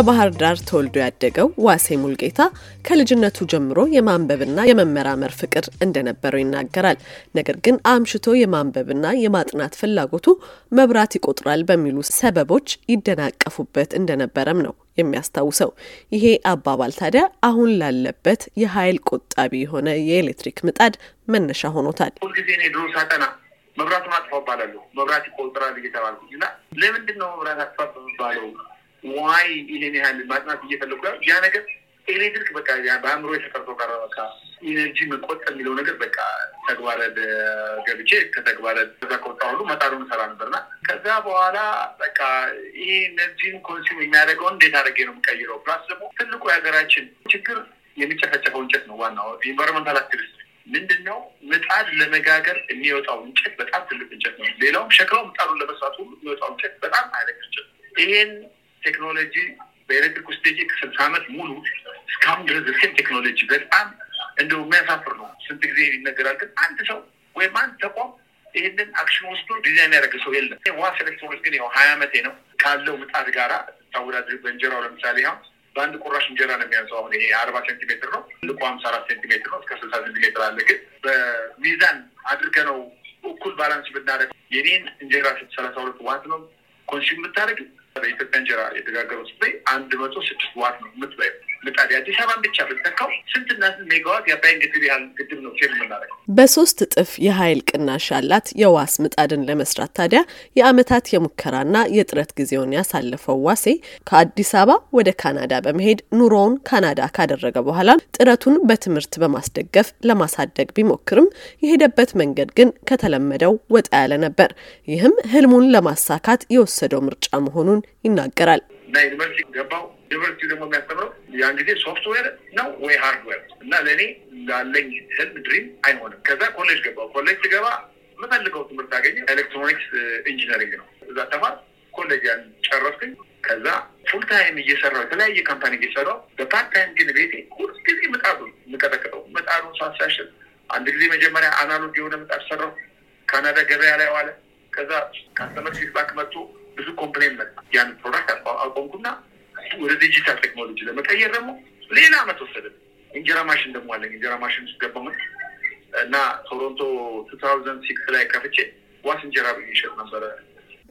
በባህር ዳር ተወልዶ ያደገው ዋሴ ሙልጌታ ከልጅነቱ ጀምሮ የማንበብና የመመራመር ፍቅር እንደነበረው ይናገራል። ነገር ግን አምሽቶ የማንበብና የማጥናት ፍላጎቱ መብራት ይቆጥራል በሚሉ ሰበቦች ይደናቀፉበት እንደነበረም ነው የሚያስታውሰው። ይሄ አባባል ታዲያ አሁን ላለበት የኃይል ቆጣቢ የሆነ የኤሌክትሪክ ምጣድ መነሻ ሆኖታል። መብራት ማጥፋው እባላለሁ። መብራት ይቆጥራል እየተባልኩ እና ለምንድን ነው መብራት አጥፋ በሚባለው ዋይ ይሄን ያህል ማጥናት እየፈለጉ ያ ነገር ኤሌክትሪክ በቃ በአእምሮ የተቀርቶ ቀረ። በቃ ኢነርጂ መቆጠብ የሚለው ነገር በቃ ተግባረ ገብቼ ከተግባረ ከዛ ከወጣ ሁሉ መጣሩን ሰራ ነበርና ከዛ በኋላ በቃ ይሄ ኤነርጂን ኮንሱም የሚያደርገውን እንዴት አድርጌ ነው የምቀይረው? ፕላስ ደግሞ ትልቁ የሀገራችን ችግር የሚጨፈጨፈው እንጨት ነው። ዋናው ኢንቫይሮንመንታል አክቲቪስት ምንድን ነው ምጣድ ለመጋገር የሚወጣው እንጨት በጣም ትልቅ እንጨት ነው። ሌላውም ሸክላው ምጣዱን ለመስራት ሁሉ የሚወጣው እንጨት በጣም አይለቅ እንጨት ይሄን ቴክኖሎጂ በኤሌክትሪክ ውስጥ ጂ ከስልሳ ዓመት ሙሉ እስካሁን ድረስ ስን ቴክኖሎጂ በጣም እንደው የሚያሳፍር ነው። ስንት ጊዜ ይነገራል፣ ግን አንድ ሰው ወይም አንድ ተቋም ይህንን action ወስዶ ዲዛይን ያደረገ ሰው የለም። ዋስ ኤሌክትሮኒክስ ግን ያው ሀያ ዓመቴ ነው ካለው ምጣድ ጋራ ታወዳድር በእንጀራው ለምሳሌ አሁን በአንድ ቁራሽ እንጀራ ነው የሚያንሰው። አሁን ይሄ አርባ ሴንቲሜትር ነው፣ ትልቁ ሀምሳ አራት ሴንቲሜትር ነው፣ እስከ ስልሳ ሴንቲሜትር አለ። ግን በሚዛን አድርገ ነው እኩል balance ብናደርግ የኔን እንጀራ ሰላሳ ሁለት ዋት ነው consume የምታደርግ በኢትዮጵያ እንጀራ የተጋገረው ስፕሬይ አንድ መቶ ስድስት ዋት ነው የምትበይው ምጣድ አዲስ አበባን ብቻ ብትተካው ስንትና ስንት ሜጋዋት የአባይን ግድብ ያህል ግድብ ነው save የምናደርገው። በሶስት እጥፍ የኃይል ቅናሽ ያላት የዋስ ምጣድን ለመስራት ታዲያ የአመታት የሙከራና የጥረት ጊዜውን ያሳለፈው ዋሴ ከአዲስ አበባ ወደ ካናዳ በመሄድ ኑሮውን ካናዳ ካደረገ በኋላ ጥረቱን በትምህርት በማስደገፍ ለማሳደግ ቢሞክርም የሄደበት መንገድ ግን ከተለመደው ወጣ ያለ ነበር። ይህም ህልሙን ለማሳካት የወሰደው ምርጫ መሆኑን ይናገራል። እና ዩኒቨርሲቲ ገባው። ዩኒቨርሲቲ ደግሞ የሚያስተምረው ያን ጊዜ ሶፍትዌር ነው ወይ hardware እና ለእኔ ላለኝ ህልም dream አይሆንም። ከዛ ኮሌጅ ገባው። ኮሌጅ ስገባ የምፈልገው ትምህርት አገኘ። electronics engineering ነው። እዛ ተማር ኮሌጅ ያን ጨረስኩኝ። ከዛ full time እየሰራው የተለያየ company እየሰራው በ part time ግን ቤቴ ሁል ጊዜ ምጣዱ የምቀጠቅጠው ምጣዱን ሳሳሽን አንድ ጊዜ መጀመሪያ analog የሆነ ምጣድ ሰራው። ካናዳ ገበያ ላይ ዋለ። ከዛ customer feedback መጥቶ ብዙ complain መጣ። ያን product አቆምኩና ወደ digital technology ለመቀየር ደግሞ ሌላ አመት ወሰደ። እንጀራ ማሽን ደግሞ አለኝ። እንጀራ ማሽን ውስጥ እና ቶሮንቶ two thousand six ላይ ከፍቼ ዋስ እንጀራ ብዬ ይሸጥ ነበረ።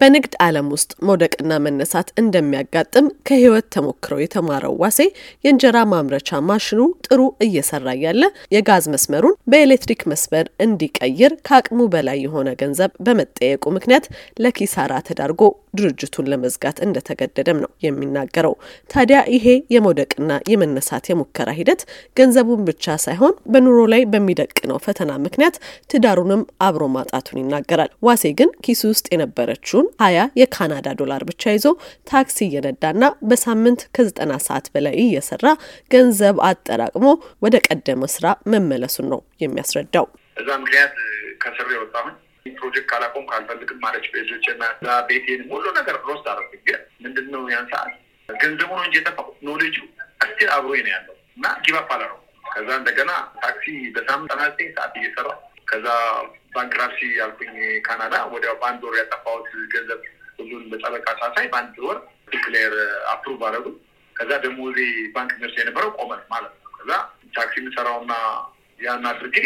በንግድ ዓለም ውስጥ መውደቅና መነሳት እንደሚያጋጥም ከህይወት ተሞክረው የተማረው ዋሴ የእንጀራ ማምረቻ ማሽኑ ጥሩ እየሰራ ያለ የጋዝ መስመሩን በኤሌክትሪክ መስመር እንዲቀይር ከአቅሙ በላይ የሆነ ገንዘብ በመጠየቁ ምክንያት ለኪሳራ ተዳርጎ ድርጅቱን ለመዝጋት እንደተገደደም ነው የሚናገረው። ታዲያ ይሄ የመውደቅና የመነሳት የሙከራ ሂደት ገንዘቡን ብቻ ሳይሆን በኑሮ ላይ በሚደቅነው ፈተና ምክንያት ትዳሩንም አብሮ ማጣቱን ይናገራል። ዋሴ ግን ኪሱ ውስጥ የነበረችውን ሀያ የካናዳ ዶላር ብቻ ይዞ ታክሲ እየነዳና በሳምንት ከዘጠና ሰዓት በላይ እየሰራ ገንዘብ አጠራቅሞ ወደ ቀደመ ስራ መመለሱን ነው የሚያስረዳው። እዛ ምክንያት ከስሬ ወጣሁኝ። ፕሮጀክት ካላቆም ካልፈልግም ማለች ቤዞች እና ቤቴን ሁሉ ነገር ሮስት አረኩኝ። ግን ምንድን ነው ያን ሰዓት ገንዘቡ ነው እንጂ የጠፋው ኖሌጁ እስቲል አብሮኝ ነው ያለው እና አለ ነው። ከዛ እንደገና ታክሲ በሳምንት ጠና ዘጠኝ ሰዓት እየሰራ ከዛ ባንክራፕሲ ያልኩኝ ካናዳ ወዲያው በአንድ ወር ያጠፋሁት ገንዘብ ሁሉን በጠበቃ ሳሳይ በአንድ ወር declare approve አደረጉ። ከዛ ደሞዜ ባንክ ደርሶ የነበረው ቆመ ማለት ነው። ከዛ ታክሲ የምሰራውና ያን አድርጌ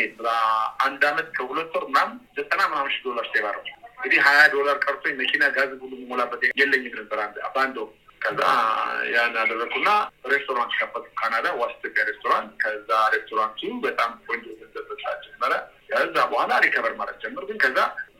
አንድ አመት ከሁለት ወር ምናምን ዘጠና ምናምን ዶላር አደረኩ። እንግዲህ ሀያ ዶላር ቀርቶ መኪና ጋዝ ሁሉ የሞላበት የለኝም ነበር በአንድ ወር። ከዛ ያን አደረግኩና ሬስቶራንት ከፈቱ ካናዳ ዋስ ኢትዮጵያ ሬስቶራንት። ከዛ ሬስቶራንቱ በጣም ቆንጆ ገንዘብ መስራት ጀመረ። ከዛ በኋላ recover ማለት ጀምር። ግን ከዛ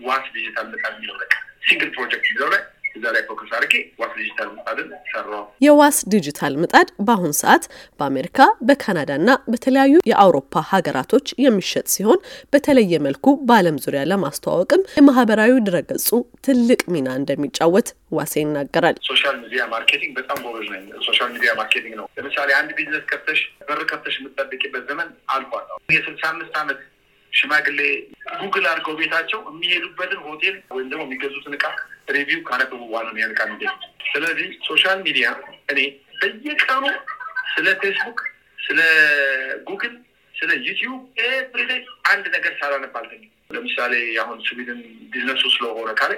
ዋስ ዲጂታል ምጣድ የሚለው በቃ single project የሚለው ላይ እዛ ላይ focus አድርጌ ዋስ ዲጂታል ምጣድን ሰራው። የዋስ ዲጂታል ምጣድ በአሁን ሰዓት በአሜሪካ በካናዳና በተለያዩ የአውሮፓ ሀገራቶች የሚሸጥ ሲሆን በተለየ መልኩ በዓለም ዙሪያ ለማስተዋወቅም የማህበራዊ ድረገጹ ትልቅ ሚና እንደሚጫወት ዋሴ ይናገራል። social media marketing በጣም ጎበዝ ነኝ። social media marketing ነው። ለምሳሌ አንድ ቢዝነስ ከፍተሽ በር ከፍተሽ የምትጠብቂበት ዘመን አልፏል። የስልሳ አምስት ዓመት ሽማግሌ ጉግል አድርገው ቤታቸው የሚሄዱበትን ሆቴል ወይም ደግሞ የሚገዙትን እቃ review ካነበቡ በኋላ ያን እቃ የሚገዙት። ስለዚህ social media እኔ በየቀኑ ስለ ፌስቡክ፣ ስለ ጉግል፣ ስለ YouTube everyday አንድ ነገር ሳላነብ ለምሳሌ አሁን ስዊድን ቢዝነሱ ስለሆነ ካለ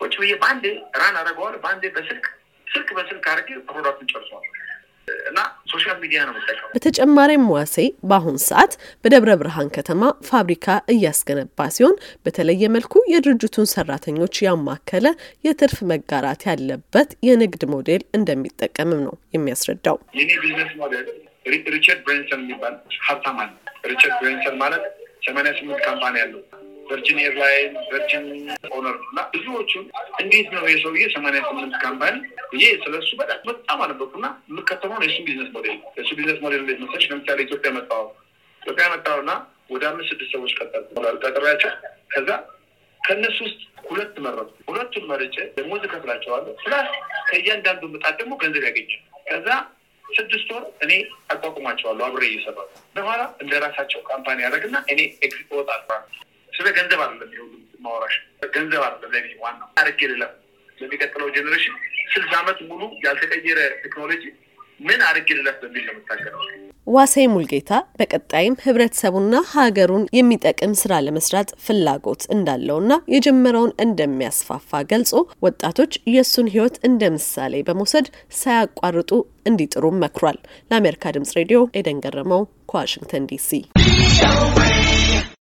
ቁጭ ብዬ በአንዴ run አደርገዋለሁ። በአንዴ በስልክ ስልክ በስልክ አድርጌ product ኡን ጨርሷል እና social media ነው የምጠቀመው። በተጨማሪም ዋሴ በአሁን ሰዓት በደብረ ብርሃን ከተማ ፋብሪካ እያስገነባ ሲሆን በተለየ መልኩ የድርጅቱን ሰራተኞች ያማከለ የትርፍ መጋራት ያለበት የንግድ ሞዴል እንደሚጠቀምም ነው የሚያስረዳው። የኔ business model ሪቸርድ ብሬንሰን የሚባል ሀብታም አለ። ሪቸርድ ብሬንሰን ማለት ሰማንያ ስምንት company ያለው Virgin Airline Virgin owner እና ብዙዎቹን እንዴት ነው የሰውዬ ሰማንያ ስምንት company ይሄ ስለሱ በጣም በጣም አነበብኩና የምከተለው የሱ business model የሱ business model እንዴት መሰለሽ? ለምሳሌ ኢትዮጵያ መጣሁ ኢትዮጵያ መጣሁና ወደ አምስት ስድስት ሰዎች ቀጠርኳቸው። ከዛ ከእነሱ ውስጥ ሁለት መረጥኩ። ሁለቱን መርጬ ደሞዝ እከፍላቸዋለሁ። plus ከእያንዳንዱ ምጣድ ደግሞ ገንዘብ ያገኛል። ከዛ ስድስት ወር እኔ አቋቁማቸዋለሁ አብሬ እየሰራሁ በኋላ እንደ ራሳቸው company ያደረግና እኔ exit ወጣ ስለ ገንዘብ አይደለም የሁሉ ማወራሽ ገንዘብ አይደለም ለኔ ዋናው አርጌ ልለፍ ለሚቀጥለው generation ስልሳ ዓመት ሙሉ ያልተቀየረ ቴክኖሎጂ ምን አርጌ ልለፍ በሚል ነው የምታገለው። ዋሴ ሙልጌታ በቀጣይም ህብረተሰቡና ሀገሩን የሚጠቅም ስራ ለመስራት ፍላጎት እንዳለውና የጀመረውን እንደሚያስፋፋ ገልጾ ወጣቶች የእሱን ህይወት እንደ ምሳሌ በመውሰድ ሳያቋርጡ እንዲጥሩም መክሯል። ለአሜሪካ ድምጽ ሬዲዮ ኤደን ገረመው ከዋሽንግተን ዲሲ